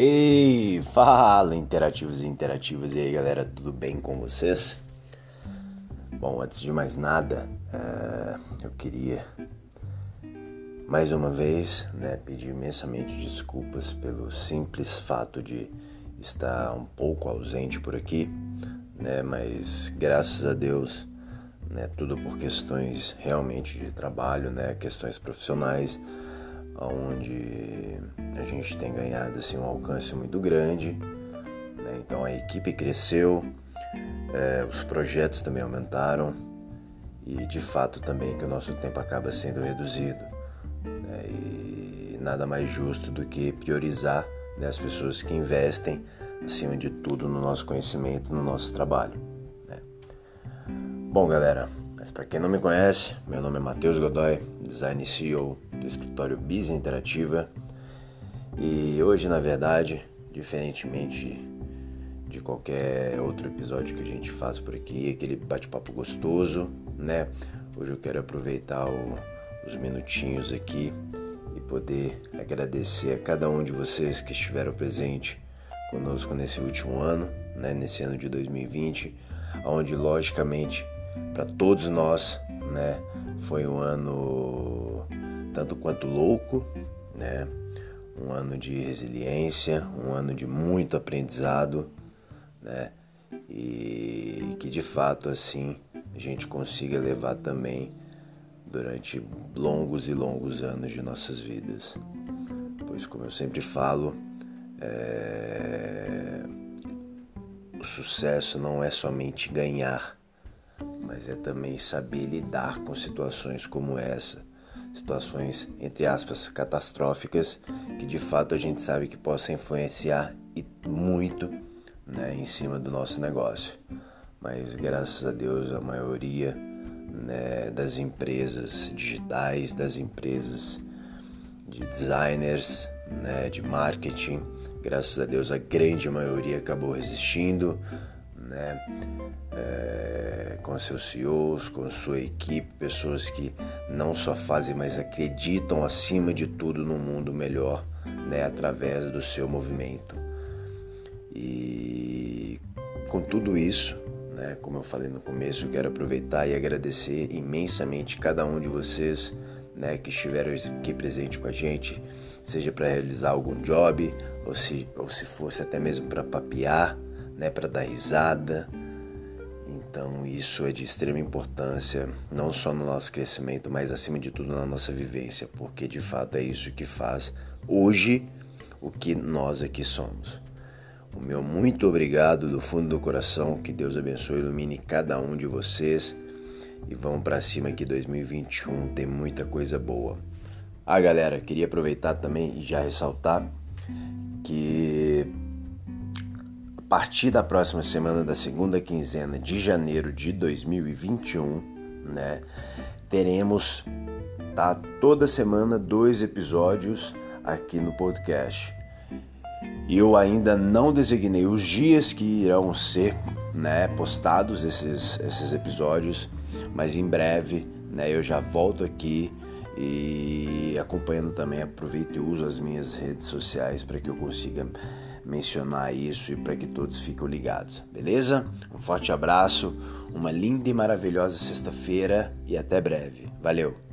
Hey, fala interativos e interativas, e aí galera, tudo bem com vocês? Bom, antes de mais nada, uh, eu queria mais uma vez né, pedir imensamente desculpas pelo simples fato de estar um pouco ausente por aqui, né, mas graças a Deus, né, tudo por questões realmente de trabalho, né, questões profissionais onde a gente tem ganhado assim, um alcance muito grande. Né? Então a equipe cresceu, é, os projetos também aumentaram e de fato também que o nosso tempo acaba sendo reduzido. Né? E nada mais justo do que priorizar né, as pessoas que investem acima de tudo no nosso conhecimento, no nosso trabalho. Né? Bom, galera, mas para quem não me conhece, meu nome é Matheus Godoy, design CEO do escritório Biz Interativa. E hoje, na verdade, diferentemente de qualquer outro episódio que a gente faz por aqui, aquele bate-papo gostoso, né? Hoje eu quero aproveitar o, os minutinhos aqui e poder agradecer a cada um de vocês que estiveram presente conosco nesse último ano, né? Nesse ano de 2020, onde logicamente para todos nós, né? Foi um ano tanto quanto louco, né? Um ano de resiliência, um ano de muito aprendizado, né? E que de fato assim a gente consiga levar também durante longos e longos anos de nossas vidas. Pois como eu sempre falo, é... o sucesso não é somente ganhar, mas é também saber lidar com situações como essa, situações entre aspas catastróficas que de fato a gente sabe que possa influenciar e muito né, em cima do nosso negócio. Mas graças a Deus a maioria né, das empresas digitais, das empresas de designers, né, de marketing, graças a Deus a grande maioria acabou resistindo, né? É, seus CEOs, com sua equipe, pessoas que não só fazem, mas acreditam acima de tudo no mundo melhor, né? Através do seu movimento. E com tudo isso, né? Como eu falei no começo, eu quero aproveitar e agradecer imensamente cada um de vocês, né? Que estiveram aqui presente com a gente, seja para realizar algum job ou se, ou se fosse até mesmo para papear né, para dar risada. Então, isso é de extrema importância, não só no nosso crescimento, mas acima de tudo na nossa vivência, porque de fato é isso que faz hoje o que nós aqui somos. O meu muito obrigado do fundo do coração, que Deus abençoe e ilumine cada um de vocês e vamos para cima que 2021 tem muita coisa boa. Ah, galera, queria aproveitar também e já ressaltar que partir da próxima semana da segunda quinzena de janeiro de 2021, né, teremos tá toda semana dois episódios aqui no podcast. Eu ainda não designei os dias que irão ser, né, postados esses esses episódios, mas em breve, né, eu já volto aqui e acompanhando também aproveito e uso as minhas redes sociais para que eu consiga mencionar isso e para que todos fiquem ligados, beleza? Um forte abraço, uma linda e maravilhosa sexta-feira e até breve. Valeu!